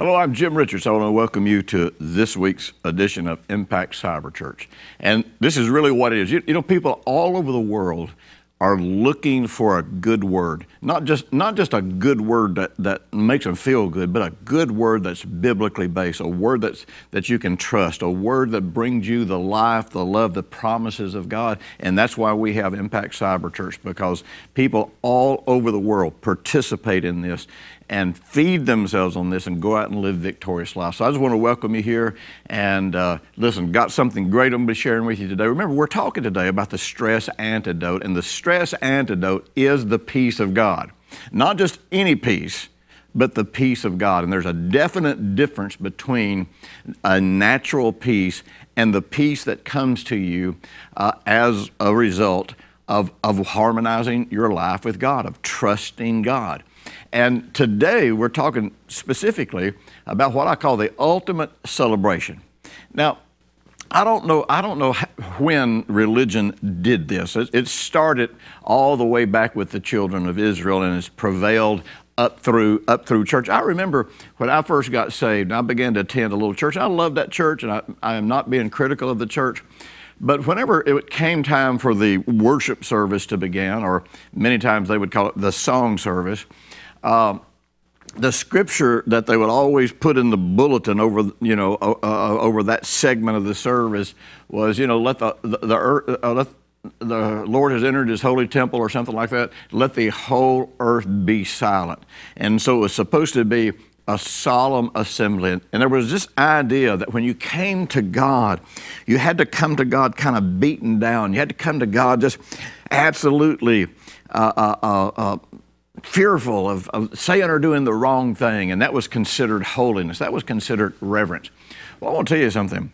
Hello, I'm Jim Richards. I want to welcome you to this week's edition of Impact Cyber Church. And this is really what it is. You, you, know, people all over the world are looking for a good word. Not just, not just a good word that, that makes them feel good, but a good word that's biblically based, a word that's, that you can trust, a word that brings you the life, the love, the promises of God. And that's why we have Impact Cyber Church, because people all over the world participate in this and feed themselves on this and go out and live victorious lives. So I just want to welcome you here and uh, listen, got something great I'm going to be sharing with you today. Remember, we're talking today about the stress antidote, and the stress antidote is the peace of God. Not just any peace, but the peace of God. And there's a definite difference between a natural peace and the peace that comes to you uh, as a result of, of harmonizing your life with God, of trusting God. And today we're talking specifically about what I call the ultimate celebration. Now, I don't know. I don't know when religion did this. It started all the way back with the children of Israel, and it's prevailed up through up through church. I remember when I first got saved. I began to attend a little church. I loved that church, and I, I am not being critical of the church. But whenever it came time for the worship service to begin, or many times they would call it the song service, um, the scripture that they would always put in the bulletin over, you know, uh, over that segment of the service was, you know, let the the, the earth, uh, let the Lord has entered His holy temple or something like that. Let the whole earth be silent. And so it was supposed to be a solemn assembly. And there was this idea that when you came to God, you had to come to God kind of beaten down. You had to come to God just absolutely uh, uh, uh, uh fearful of, of, saying or doing the wrong thing, and that was considered holiness. That was considered reverence. Well, I want to tell you something.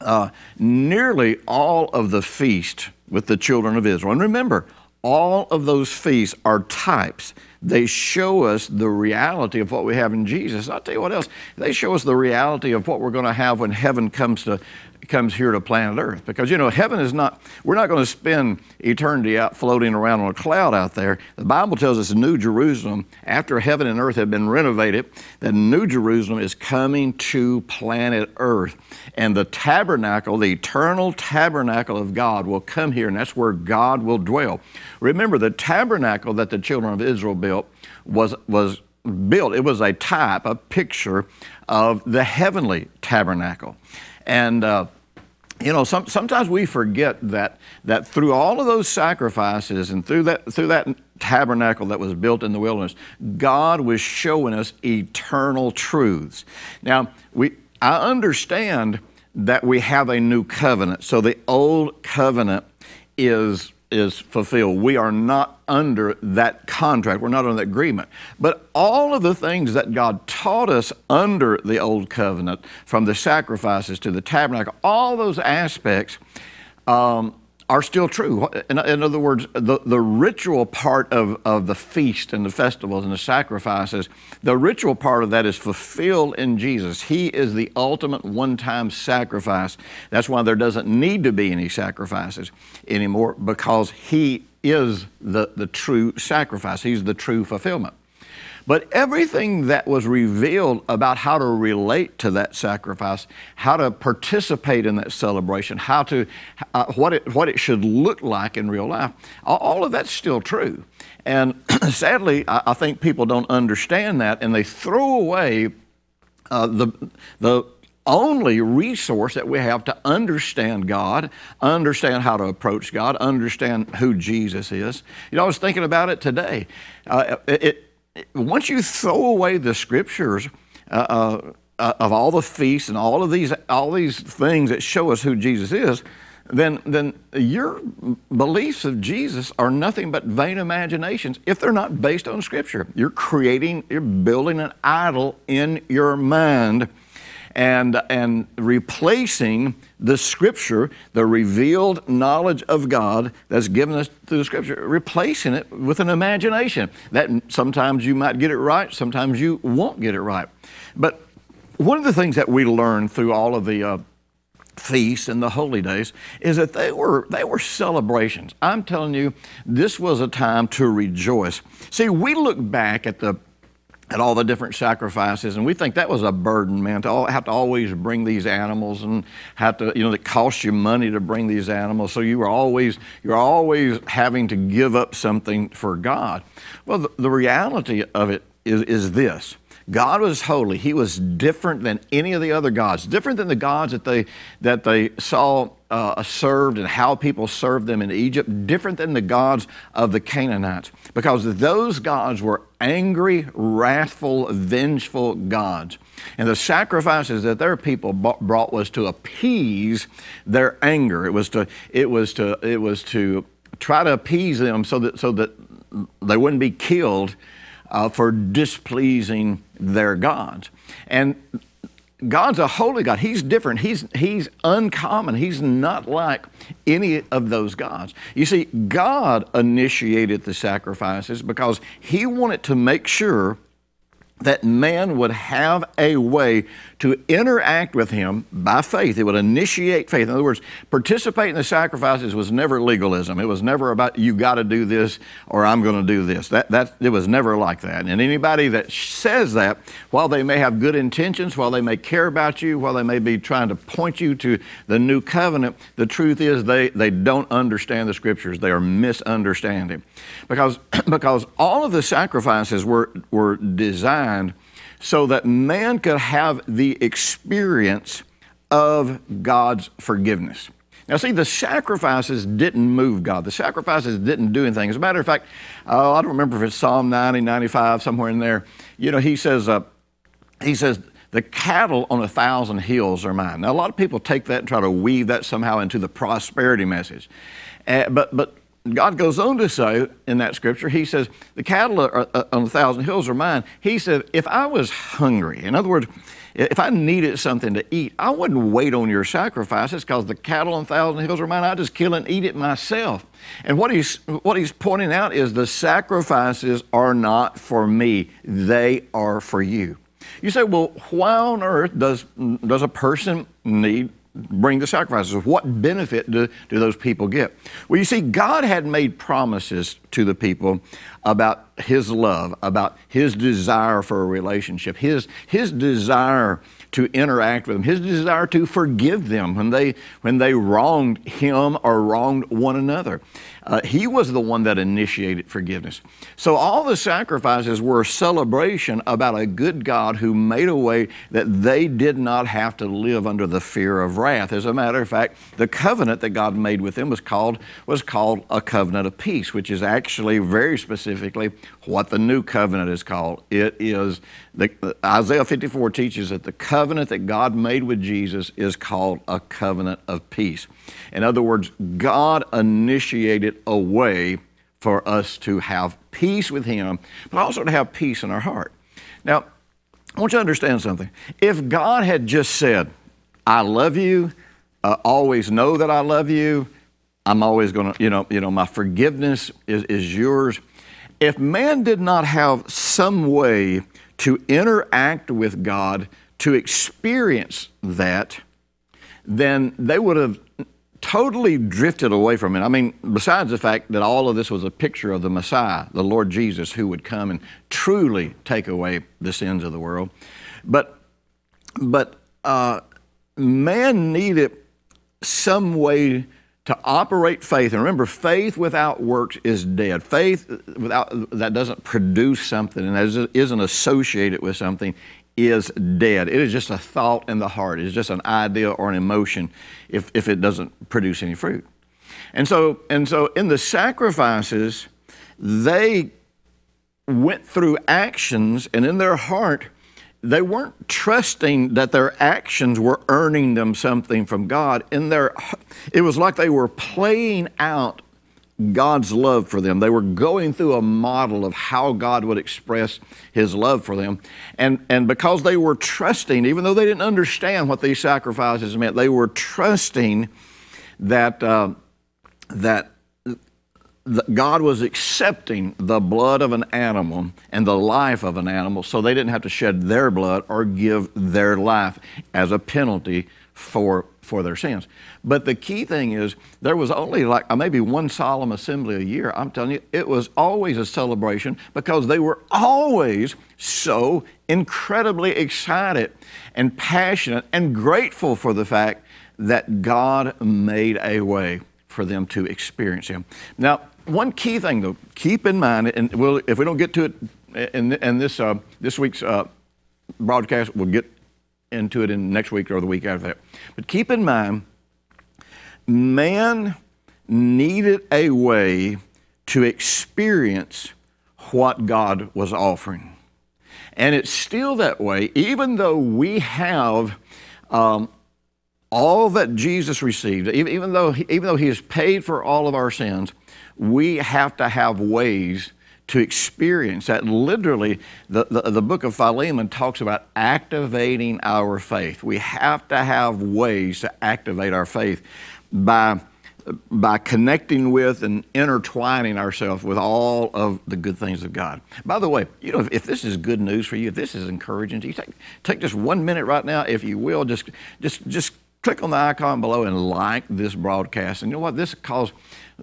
Uh, nearly all of the feast with the children of Israel, and remember, all of those feasts are types. They show us the reality of what we have in Jesus. I'll tell you what else. They show us the reality of what we're going to have when heaven comes to comes here to planet Earth. Because, you know, heaven is not, we're not going to spend eternity out floating around on a cloud out there. The Bible tells us New Jerusalem, after heaven and earth have been renovated, that New Jerusalem is coming to planet Earth. And the tabernacle, the eternal tabernacle of God, will come here, and that's where God will dwell. Remember, the tabernacle that the children of Israel built was, was built, it was a type, a picture of the heavenly tabernacle. And uh, you know, some, sometimes we forget that that through all of those sacrifices and through that through that tabernacle that was built in the wilderness, God was showing us eternal truths. Now, we I understand that we have a new covenant. So the old covenant is is fulfilled. We are not under that contract. We're not under that agreement. But all of the things that God taught us under the old covenant, from the sacrifices to the tabernacle, all those aspects um, are still true. In, in, other words, the, the ritual part of, of the feast and the festivals and the sacrifices, the ritual part of that is fulfilled in Jesus. He is the ultimate one time sacrifice. That's why there doesn't need to be any sacrifices anymore because He is the, the true sacrifice, He's the true fulfillment. But everything that was revealed about how to relate to that sacrifice, how to participate in that celebration, how to, uh, what, it, what it should look like in real life, all of that's still true. And sadly, I, I think people don't understand that and they throw away uh, the, the only resource that we have to understand God, understand how to approach God, understand who Jesus is. You know, I was thinking about it today. Uh, it, once you throw away the scriptures uh, uh, uh, of all the feasts and all of these all these things that show us who Jesus is, then then your beliefs of Jesus are nothing but vain imaginations if they're not based on scripture. You're creating, you're building an idol in your mind. And, and replacing the Scripture, the revealed knowledge of God that's given us through the Scripture, replacing it with an imagination. That sometimes you might get it right, sometimes you won't get it right. But one of the things that we learn through all of the uh, feasts and the holy days is that they were they were celebrations. I'm telling you, this was a time to rejoice. See, we look back at the at all the different sacrifices, and we think that was a burden, man, to all, have to always bring these animals and have to, you know, it costs you money to bring these animals. So you were always, you're always having to give up something for God. Well, the, the reality of it is, is this. God was holy. He was different than any of the other gods, different than the gods that they, that they saw uh, served and how people served them in Egypt, different than the gods of the Canaanites, because those gods were angry, wrathful, vengeful gods. And the sacrifices that their people brought was to appease their anger. It was to, it was to, it was to try to appease them so that, so that they wouldn't be killed uh, for displeasing their gods. And God's a holy God. He's different. He's, he's uncommon. He's not like any of those gods. You see, God initiated the sacrifices because He wanted to make sure that man would have a way to interact with him by faith. It would initiate faith. In other words, participate in the sacrifices was never legalism. It was never about you got to do this or I'm going to do this. That, that, it was never like that. And anybody that says that, while they may have good intentions, while they may care about you, while they may be trying to point you to the new covenant, the truth is they, they don't understand the scriptures. They are misunderstanding. Because, because all of the sacrifices were, were designed so that man could have the experience of God's forgiveness. Now, see, the sacrifices didn't move God. The sacrifices didn't do anything. As a matter of fact, uh, I don't remember if it's Psalm 90, 95, somewhere in there. You know, he says, uh, he says, the cattle on a thousand hills are mine. Now, a lot of people take that and try to weave that somehow into the prosperity message. Uh, but, but God goes on to say in that scripture, He says, The cattle are, uh, on a thousand hills are mine. He said, If I was hungry, in other words, if I needed something to eat, I wouldn't wait on your sacrifices because the cattle on a thousand hills are mine. I just kill and eat it myself. And what he's, what he's pointing out is the sacrifices are not for me, they are for you. You say, well, why on earth does, does a person need bring the sacrifices. What benefit do, do those people get? Well, you see, God had made promises to the people about His love, about His desire for a relationship, His, his desire to interact with them, His desire to forgive them when they, when they wronged Him or wronged one another. Uh, he was the one that initiated forgiveness. So all the sacrifices were a celebration about a good God who made a way that they did not have to live under the fear of wrath. As a matter of fact, the covenant that God made with them was called, was called a covenant of peace, which is actually very specifically what the new covenant is called. It is the, Isaiah 54 teaches that the covenant that God made with Jesus is called a covenant of peace. In other words, God initiated a way for us to have peace with Him, but also to have peace in our heart. Now, I want you to understand something. If God had just said, I love you, uh, always know that I love you, I'm always going to, you know, you know, my forgiveness is, is yours. If man did not have some way to interact with God, to experience that, then they would have totally drifted away from it. I mean, besides the fact that all of this was a picture of the Messiah, the Lord Jesus, who would come and truly take away the sins of the world. But, but uh, man needed some way to operate faith. And remember, faith without works is dead. Faith without that doesn't produce something and isn't associated with something is dead. It is just a thought in the heart. It's just an idea or an emotion if, if it doesn't produce any fruit. And so, and so in the sacrifices, they went through actions, and in their heart, they weren't trusting that their actions were earning them something from God. In their, it was like they were playing out God's love for them. They were going through a model of how God would express His love for them. And, and because they were trusting, even though they didn't understand what these sacrifices meant, they were trusting that, uh, that God was accepting the blood of an animal and the life of an animal so they didn't have to shed their blood or give their life as a penalty for, for their sins. But the key thing is, there was only like uh, maybe one solemn assembly a year. I'm telling you, it was always a celebration because they were always so incredibly excited and passionate and grateful for the fact that God made a way for them to experience Him. Now, one key thing though, keep in mind, and we'll, if we don't get to it in, in this, uh, this week's uh, broadcast, we'll get into it in next week or the week after that. But keep in mind, man needed a way to experience what God was offering. And it's still that way, even though we have um, all that Jesus received, even, even, though, even though He has paid for all of our sins, we have to have ways to experience that. Literally, the, the, the, book of Philemon talks about activating our faith. We have to have ways to activate our faith by, by connecting with and intertwining ourselves with all of the good things of God. By the way, you know, if, if this is good news for you, if this is encouraging to you, take, take just one minute right now, if you will, just, just, just click on the icon below and like this broadcast. And you know what? This cause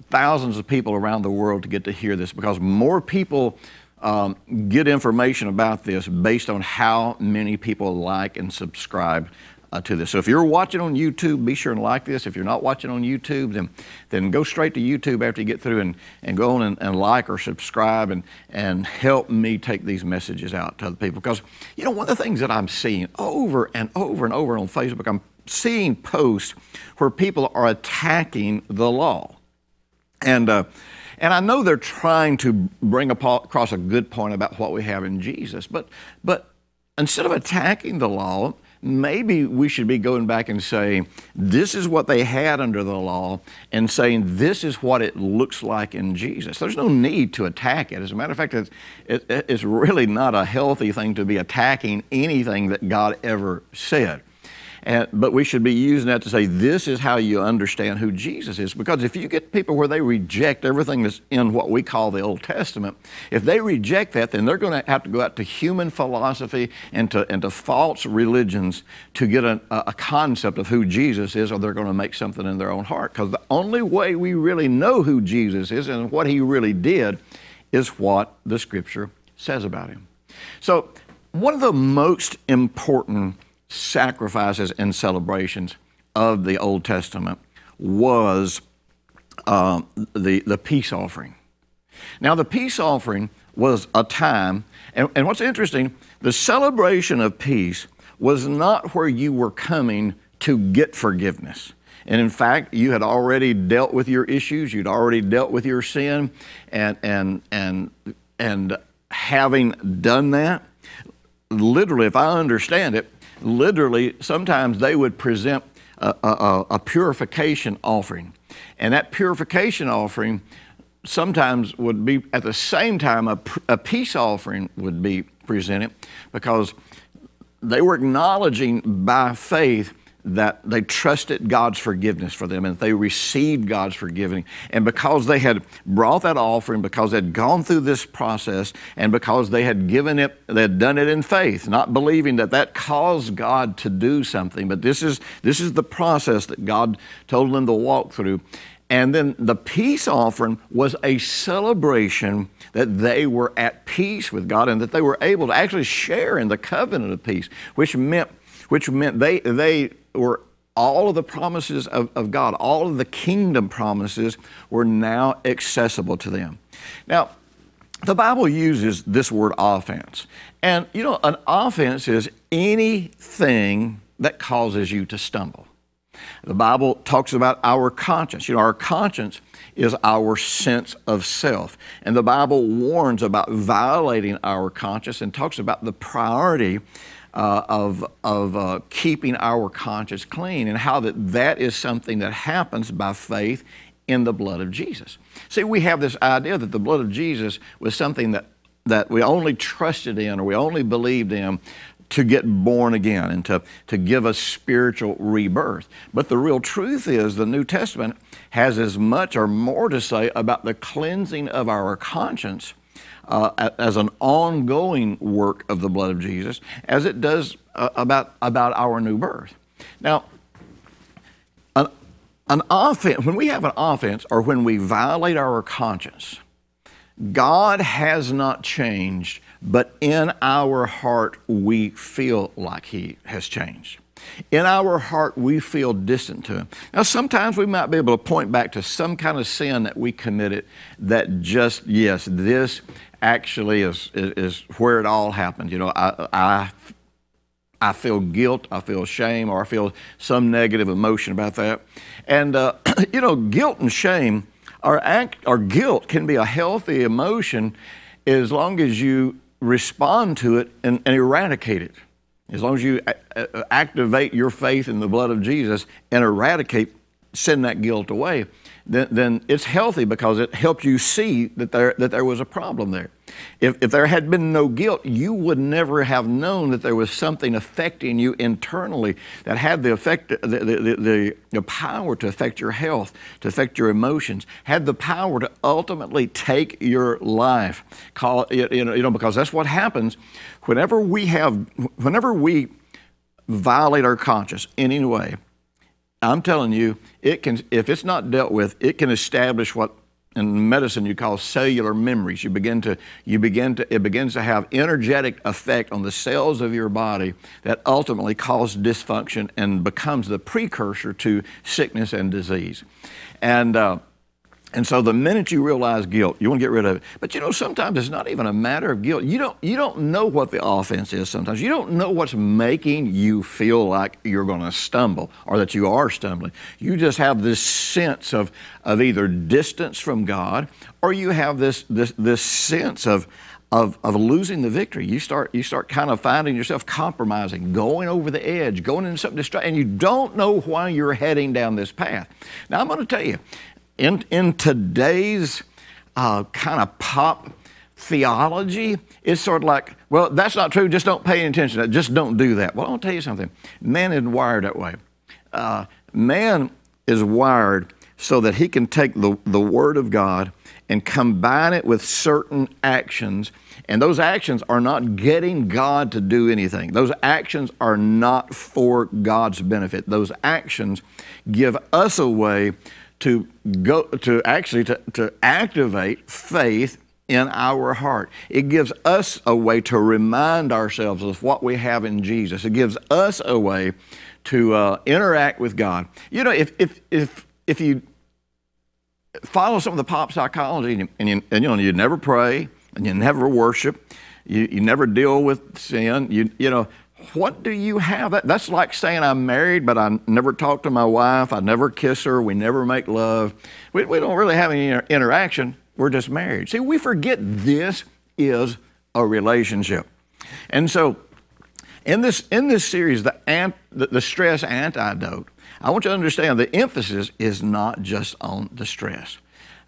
thousands of people around the world to get to hear this because more people um, get information about this based on how many people like and subscribe uh, to this. So if you're watching on YouTube, be sure and like this. If you're not watching on YouTube, then, then go straight to YouTube after you get through and, and go on and, and like or subscribe and, and help me take these messages out to other people. Because, you know, one of the things that I'm seeing over and over and over on Facebook, I'm seeing posts where people are attacking the law. And, uh, and I know they're trying to bring across a good point about what we have in Jesus, but, but instead of attacking the law, maybe we should be going back and saying, this is what they had under the law, and saying, this is what it looks like in Jesus. There's no need to attack it. As a matter of fact, it's, it, it's really not a healthy thing to be attacking anything that God ever said. And, but we should be using that to say, this is how you understand who Jesus is. Because if you get people where they reject everything that's in what we call the Old Testament, if they reject that, then they're going to have to go out to human philosophy and to, and to false religions to get a, a concept of who Jesus is, or they're going to make something in their own heart. Because the only way we really know who Jesus is and what he really did is what the Scripture says about him. So, one of the most important sacrifices and celebrations of the Old Testament was uh, the, the peace offering. Now, the peace offering was a time, and, and what's interesting, the celebration of peace was not where you were coming to get forgiveness. And in fact, you had already dealt with your issues, you'd already dealt with your sin, and, and, and, and having done that, literally, if I understand it, literally, sometimes they would present a, a, a purification offering. And that purification offering sometimes would be at the same time a, a peace offering would be presented because they were acknowledging by faith that they trusted God's forgiveness for them and they received God's forgiving. And because they had brought that offering, because they had gone through this process, and because they had given it, they had done it in faith, not believing that that caused God to do something, but this is, this is the process that God told them to walk through. And then the peace offering was a celebration that they were at peace with God and that they were able to actually share in the covenant of peace, which meant which meant they, they were all of the promises of, of God, all of the kingdom promises were now accessible to them. Now, the Bible uses this word offense. And you know, an offense is anything that causes you to stumble. The Bible talks about our conscience. You know, our conscience is our sense of self. And the Bible warns about violating our conscience and talks about the priority uh, of, of uh, keeping our conscience clean and how that, that is something that happens by faith in the blood of Jesus. See, we have this idea that the blood of Jesus was something that, that we only trusted in or we only believed in to get born again and to, to give us spiritual rebirth. But the real truth is the New Testament has as much or more to say about the cleansing of our conscience uh, as an ongoing work of the blood of Jesus as it does uh, about, about our new birth. Now, an, an offense, when we have an offense or when we violate our conscience, God has not changed but in our heart we feel like He has changed. In our heart, we feel distant to Him. Now, sometimes we might be able to point back to some kind of sin that we committed that just, yes, this actually is, is, is where it all happened. You know, I, I, I feel guilt, I feel shame, or I feel some negative emotion about that. And, uh, you know, guilt and shame, or, act, or guilt can be a healthy emotion as long as you respond to it and, and eradicate it. As long as you uh, uh, activate your faith in the blood of Jesus and eradicate, send that guilt away, then, then it's healthy because it helps you see that there, that there was a problem there. If, if there had been no guilt, you would never have known that there was something affecting you internally that had the effect, the, the, the, the power to affect your health, to affect your emotions, had the power to ultimately take your life. Call, you know, you know, because that's what happens whenever we have, whenever we violate our conscience in any way, I'm telling you, it can, if it's not dealt with, it can establish what in medicine you call cellular memories. You begin to, you begin to, it begins to have energetic effect on the cells of your body that ultimately cause dysfunction and becomes the precursor to sickness and disease. And uh, and so the minute you realize guilt, you want to get rid of it. But you know, sometimes it's not even a matter of guilt. You don't, you don't know what the offense is sometimes. You don't know what's making you feel like you're going to stumble or that you are stumbling. You just have this sense of, of either distance from God or you have this, this, this sense of, of, of losing the victory. You start, you start kind of finding yourself compromising, going over the edge, going into something distracting, and you don't know why you're heading down this path. Now, I'm going to tell you, in, in today's uh, kind of pop theology, it's sort of like, well, that's not true, just don't pay any attention just don't do that. Well, I'll tell you something. Man is wired that way. Uh, man is wired so that he can take the, the Word of God and combine it with certain actions. And those actions are not getting God to do anything. Those actions are not for God's benefit. Those actions give us a way to go to actually to, to activate faith in our heart. It gives us a way to remind ourselves of what we have in Jesus. It gives us a way to uh, interact with God. You know, if, if, if, if you follow some of the pop psychology and, and, you, and you know, you never pray and you never worship, you, you never deal with sin, you, you know, what do you have? That, that's like saying I'm married, but I never talk to my wife, I never kiss her, we never make love. We, we don't really have any interaction, we're just married. See, we forget this is a relationship. And so, in this, in this series, the, ant, the, the stress antidote, I want you to understand the emphasis is not just on the stress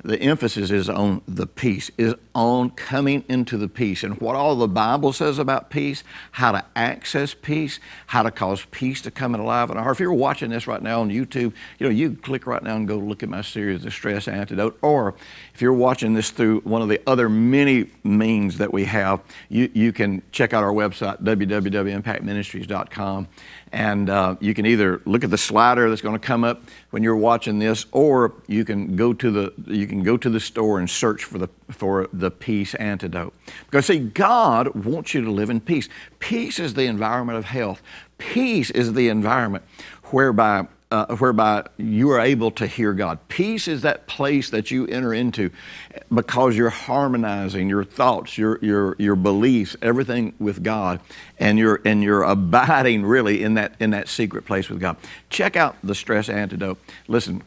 the emphasis is on the peace, is on coming into the peace and what all the Bible says about peace, how to access peace, how to cause peace to come alive in our heart. If you're watching this right now on YouTube, you know, you click right now and go look at my series, The Stress Antidote. Or if you're watching this through one of the other many means that we have, you, you can check out our website, www.impactministries.com. And uh, you can either look at the slider that's going to come up when you're watching this, or you can go to the you can go to the store and search for the for the peace antidote. Because see, God wants you to live in peace. Peace is the environment of health. Peace is the environment whereby uh, whereby you are able to hear God. Peace is that place that you enter into because you're harmonizing your thoughts, your, your, your beliefs, everything with God, and you're, and you're abiding really in that, in that secret place with God. Check out the stress antidote. Listen,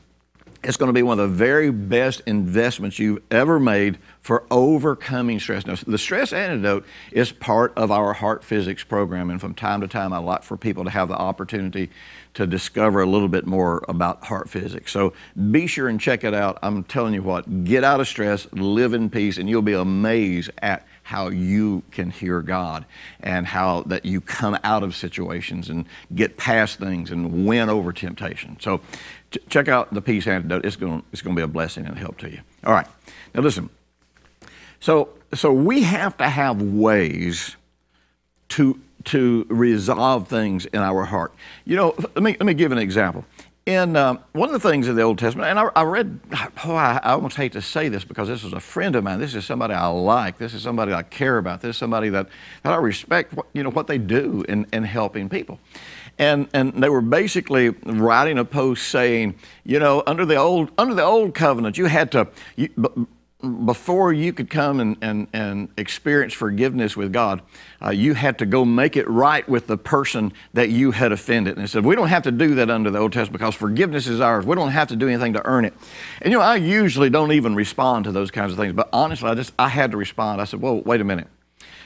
it's going to be one of the very best investments you've ever made for overcoming stress. Now, the stress antidote is part of our heart physics program, and from time to time, I like for people to have the opportunity to discover a little bit more about heart physics. So be sure and check it out. I'm telling you what, get out of stress, live in peace, and you'll be amazed at how you can hear God and how that you come out of situations and get past things and win over temptation. So ch- check out the peace antidote. It's going it's going to be a blessing and help to you. All right. Now listen. So so we have to have ways to to resolve things in our heart. You know, let me let me give an example in um, one of the things in the Old Testament, and I, I read, oh, I, I, almost hate to say this because this is a friend of mine. This is somebody I like. This is somebody I care about. This is somebody that, that I respect, what, you know, what they do in, in helping people. And, and they were basically writing a post saying, you know, under the old, under the old covenant, you had to, you, before you could come and, and, and experience forgiveness with God, uh, you had to go make it right with the person that you had offended. And he said, We don't have to do that under the Old Testament because forgiveness is ours. We don't have to do anything to earn it. And you know, I usually don't even respond to those kinds of things, but honestly, I just I had to respond. I said, Well, wait a minute.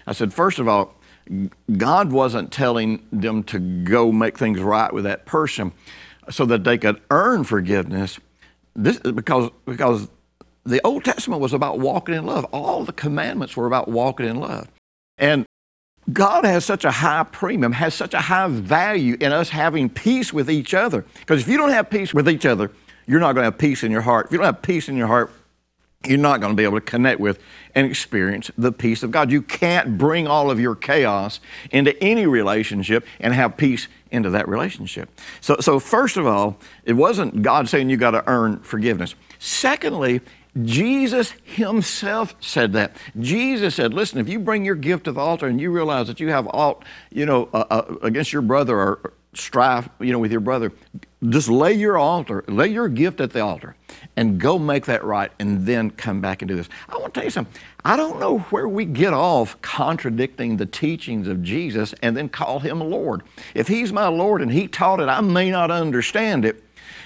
I said, First of all, God wasn't telling them to go make things right with that person so that they could earn forgiveness. This because because the Old Testament was about walking in love. All the commandments were about walking in love. And God has such a high premium, has such a high value in us having peace with each other. Because if you don't have peace with each other, you're not going to have peace in your heart. If you don't have peace in your heart, you're not going to be able to connect with and experience the peace of God. You can't bring all of your chaos into any relationship and have peace into that relationship. So, so first of all, it wasn't God saying you got to earn forgiveness. Secondly, Jesus himself said that. Jesus said, listen, if you bring your gift to the altar and you realize that you have alt, you know, uh, uh, against your brother or strife, you know, with your brother, just lay your altar, lay your gift at the altar and go make that right and then come back and do this. I want to tell you something. I don't know where we get off contradicting the teachings of Jesus and then call him Lord. If he's my Lord and he taught it, I may not understand it,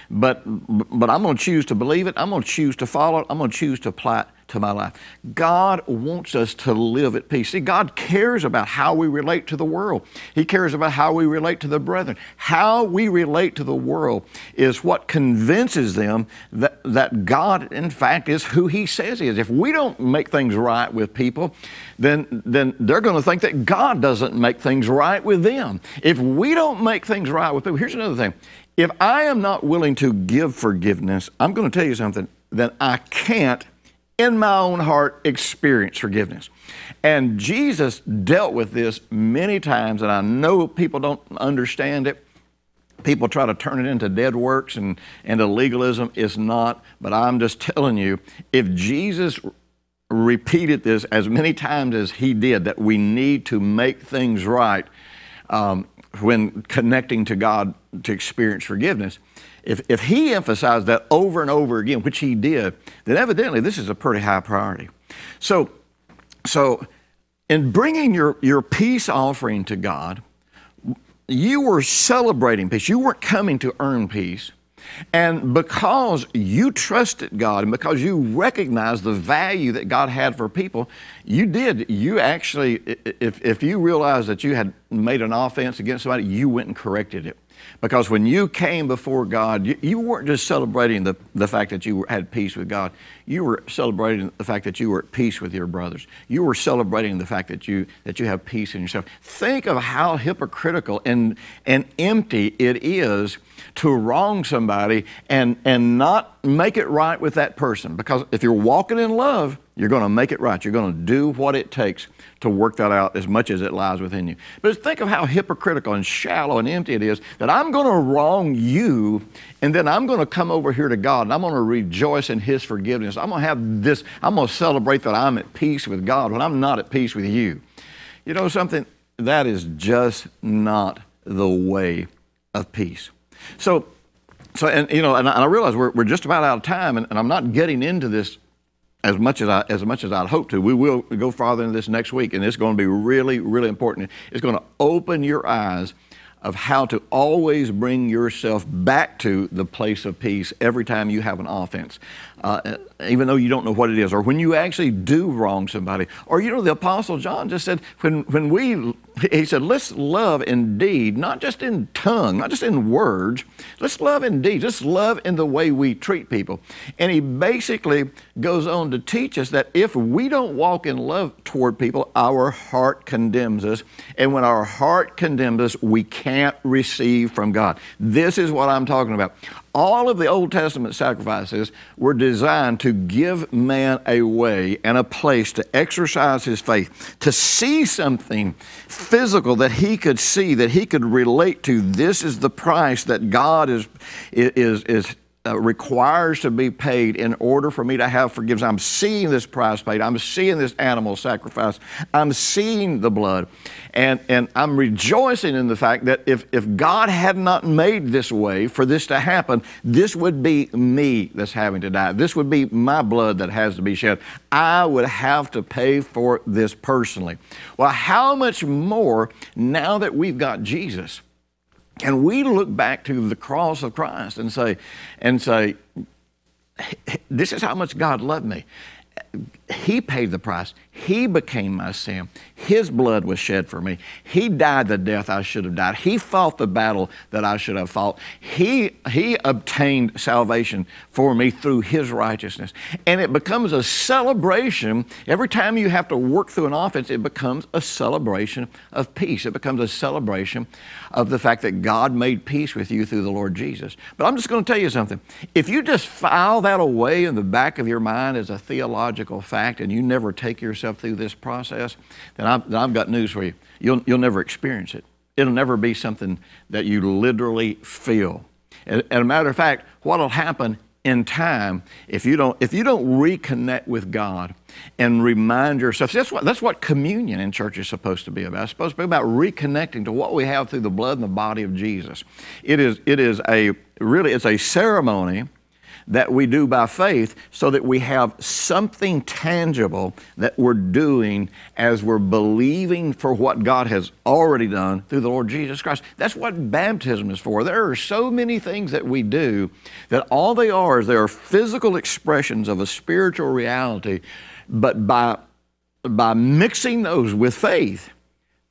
but, but I'm going to choose to believe it. I'm going to choose to follow it. I'm going to choose to apply it to my life. God wants us to live at peace. See, God cares about how we relate to the world. He cares about how we relate to the brethren. How we relate to the world is what convinces them that, that God, in fact, is who He says He is. If we don't make things right with people, then, then they're going to think that God doesn't make things right with them. If we don't make things right with people, here's another thing if I am not willing to give forgiveness, I'm going to tell you something, then I can't, in my own heart, experience forgiveness. And Jesus dealt with this many times, and I know people don't understand it. People try to turn it into dead works and into legalism. It's not, but I'm just telling you, if Jesus repeated this as many times as he did, that we need to make things right, um, when connecting to God to experience forgiveness, if, if he emphasized that over and over again, which he did, then evidently this is a pretty high priority. So, so in bringing your, your peace offering to God, you were celebrating peace. You weren't coming to earn peace. And because you trusted God and because you recognized the value that God had for people, you did. You actually, if, if you realized that you had made an offense against somebody, you went and corrected it. Because when you came before God, you, you weren't just celebrating the, the fact that you had peace with God. You were celebrating the fact that you were at peace with your brothers. You were celebrating the fact that you, that you have peace in yourself. Think of how hypocritical and, and empty it is to wrong somebody and, and not make it right with that person. Because if you're walking in love, you're going to make it right. You're going to do what it takes to work that out as much as it lies within you. But think of how hypocritical and shallow and empty it is that I'm going to wrong you and then I'm going to come over here to God and I'm going to rejoice in His forgiveness. I'm going to have this, I'm going to celebrate that I'm at peace with God when I'm not at peace with you. You know something? That is just not the way of peace. So, so and you know, and I, realize we're, we're just about out of time, and, and I'm not getting into this as much as I as much as I'd hope to. We will go farther into this next week, and it's going to be really, really important. It's going to open your eyes of how to always bring yourself back to the place of peace every time you have an offense, uh, even though you don't know what it is, or when you actually do wrong somebody. Or, you know, the Apostle John just said, when, when we, he said, let's love in deed, not just in tongue, not just in words, let's love in deed, just love in the way we treat people. And he basically goes on to teach us that if we don't walk in love toward people, our heart condemns us. And when our heart condemns us, we can't receive from God. This is what I'm talking about. All of the Old Testament sacrifices were designed to give man a way and a place to exercise his faith, to see something physical that he could see, that he could relate to. This is the price that God is, is, is uh, requires to be paid in order for me to have forgiveness. I'm seeing this price paid. I'm seeing this animal sacrifice. I'm seeing the blood. And, and I'm rejoicing in the fact that if, if God had not made this way for this to happen, this would be me that's having to die. This would be my blood that has to be shed. I would have to pay for this personally. Well, how much more now that we've got Jesus? And we look back to the cross of Christ and say, and say, this is how much God loved me. He paid the price. He became my sin. His blood was shed for me. He died the death I should have died. He fought the battle that I should have fought. He, he obtained salvation for me through His righteousness. And it becomes a celebration. Every time you have to work through an offense, it becomes a celebration of peace. It becomes a celebration of the fact that God made peace with you through the Lord Jesus. But I'm just going to tell you something. If you just file that away in the back of your mind as a theological fact and you never take yourself yourself through this process, then I've, then I've got news for you. You'll, you'll never experience it. It'll never be something that you literally feel. And, a matter of fact, what'll happen in time if you don't if you don't reconnect with God and remind yourself that's what that's what communion in church is supposed to be about. It's supposed to be about reconnecting to what we have through the blood and the body of Jesus. It is it is a really it's a ceremony that we do by faith so that we have something tangible that we're doing as we're believing for what God has already done through the Lord Jesus Christ. That's what baptism is for. There are so many things that we do that all they are is they are physical expressions of a spiritual reality, but by, by mixing those with faith,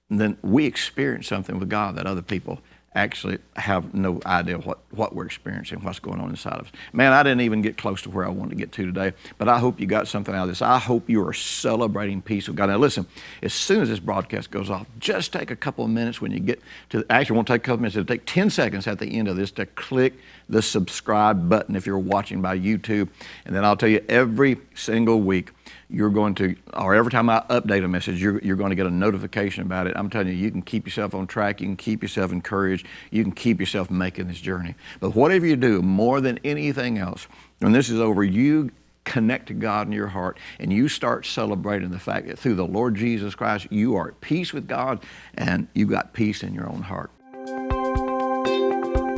then we experience something with God that other people actually have no idea what, what we're experiencing, what's going on inside of us. Man, I didn't even get close to where I wanted to get to today, but I hope you got something out of this. I hope you are celebrating peace with God. Now, listen, as soon as this broadcast goes off, just take a couple of minutes when you get to, actually, won't take a couple of minutes, it'll take 10 seconds at the end of this to click the subscribe button if you're watching by YouTube. And then I'll tell you every single week, you're going to, or every time I update a message, you're, you're going to get a notification about it. I'm telling you, you can keep yourself on track, you can keep yourself encouraged, you can keep yourself making this journey. But whatever you do, more than anything else, when this is over, you connect to God in your heart and you start celebrating the fact that through the Lord Jesus Christ, you are at peace with God and you've got peace in your own heart.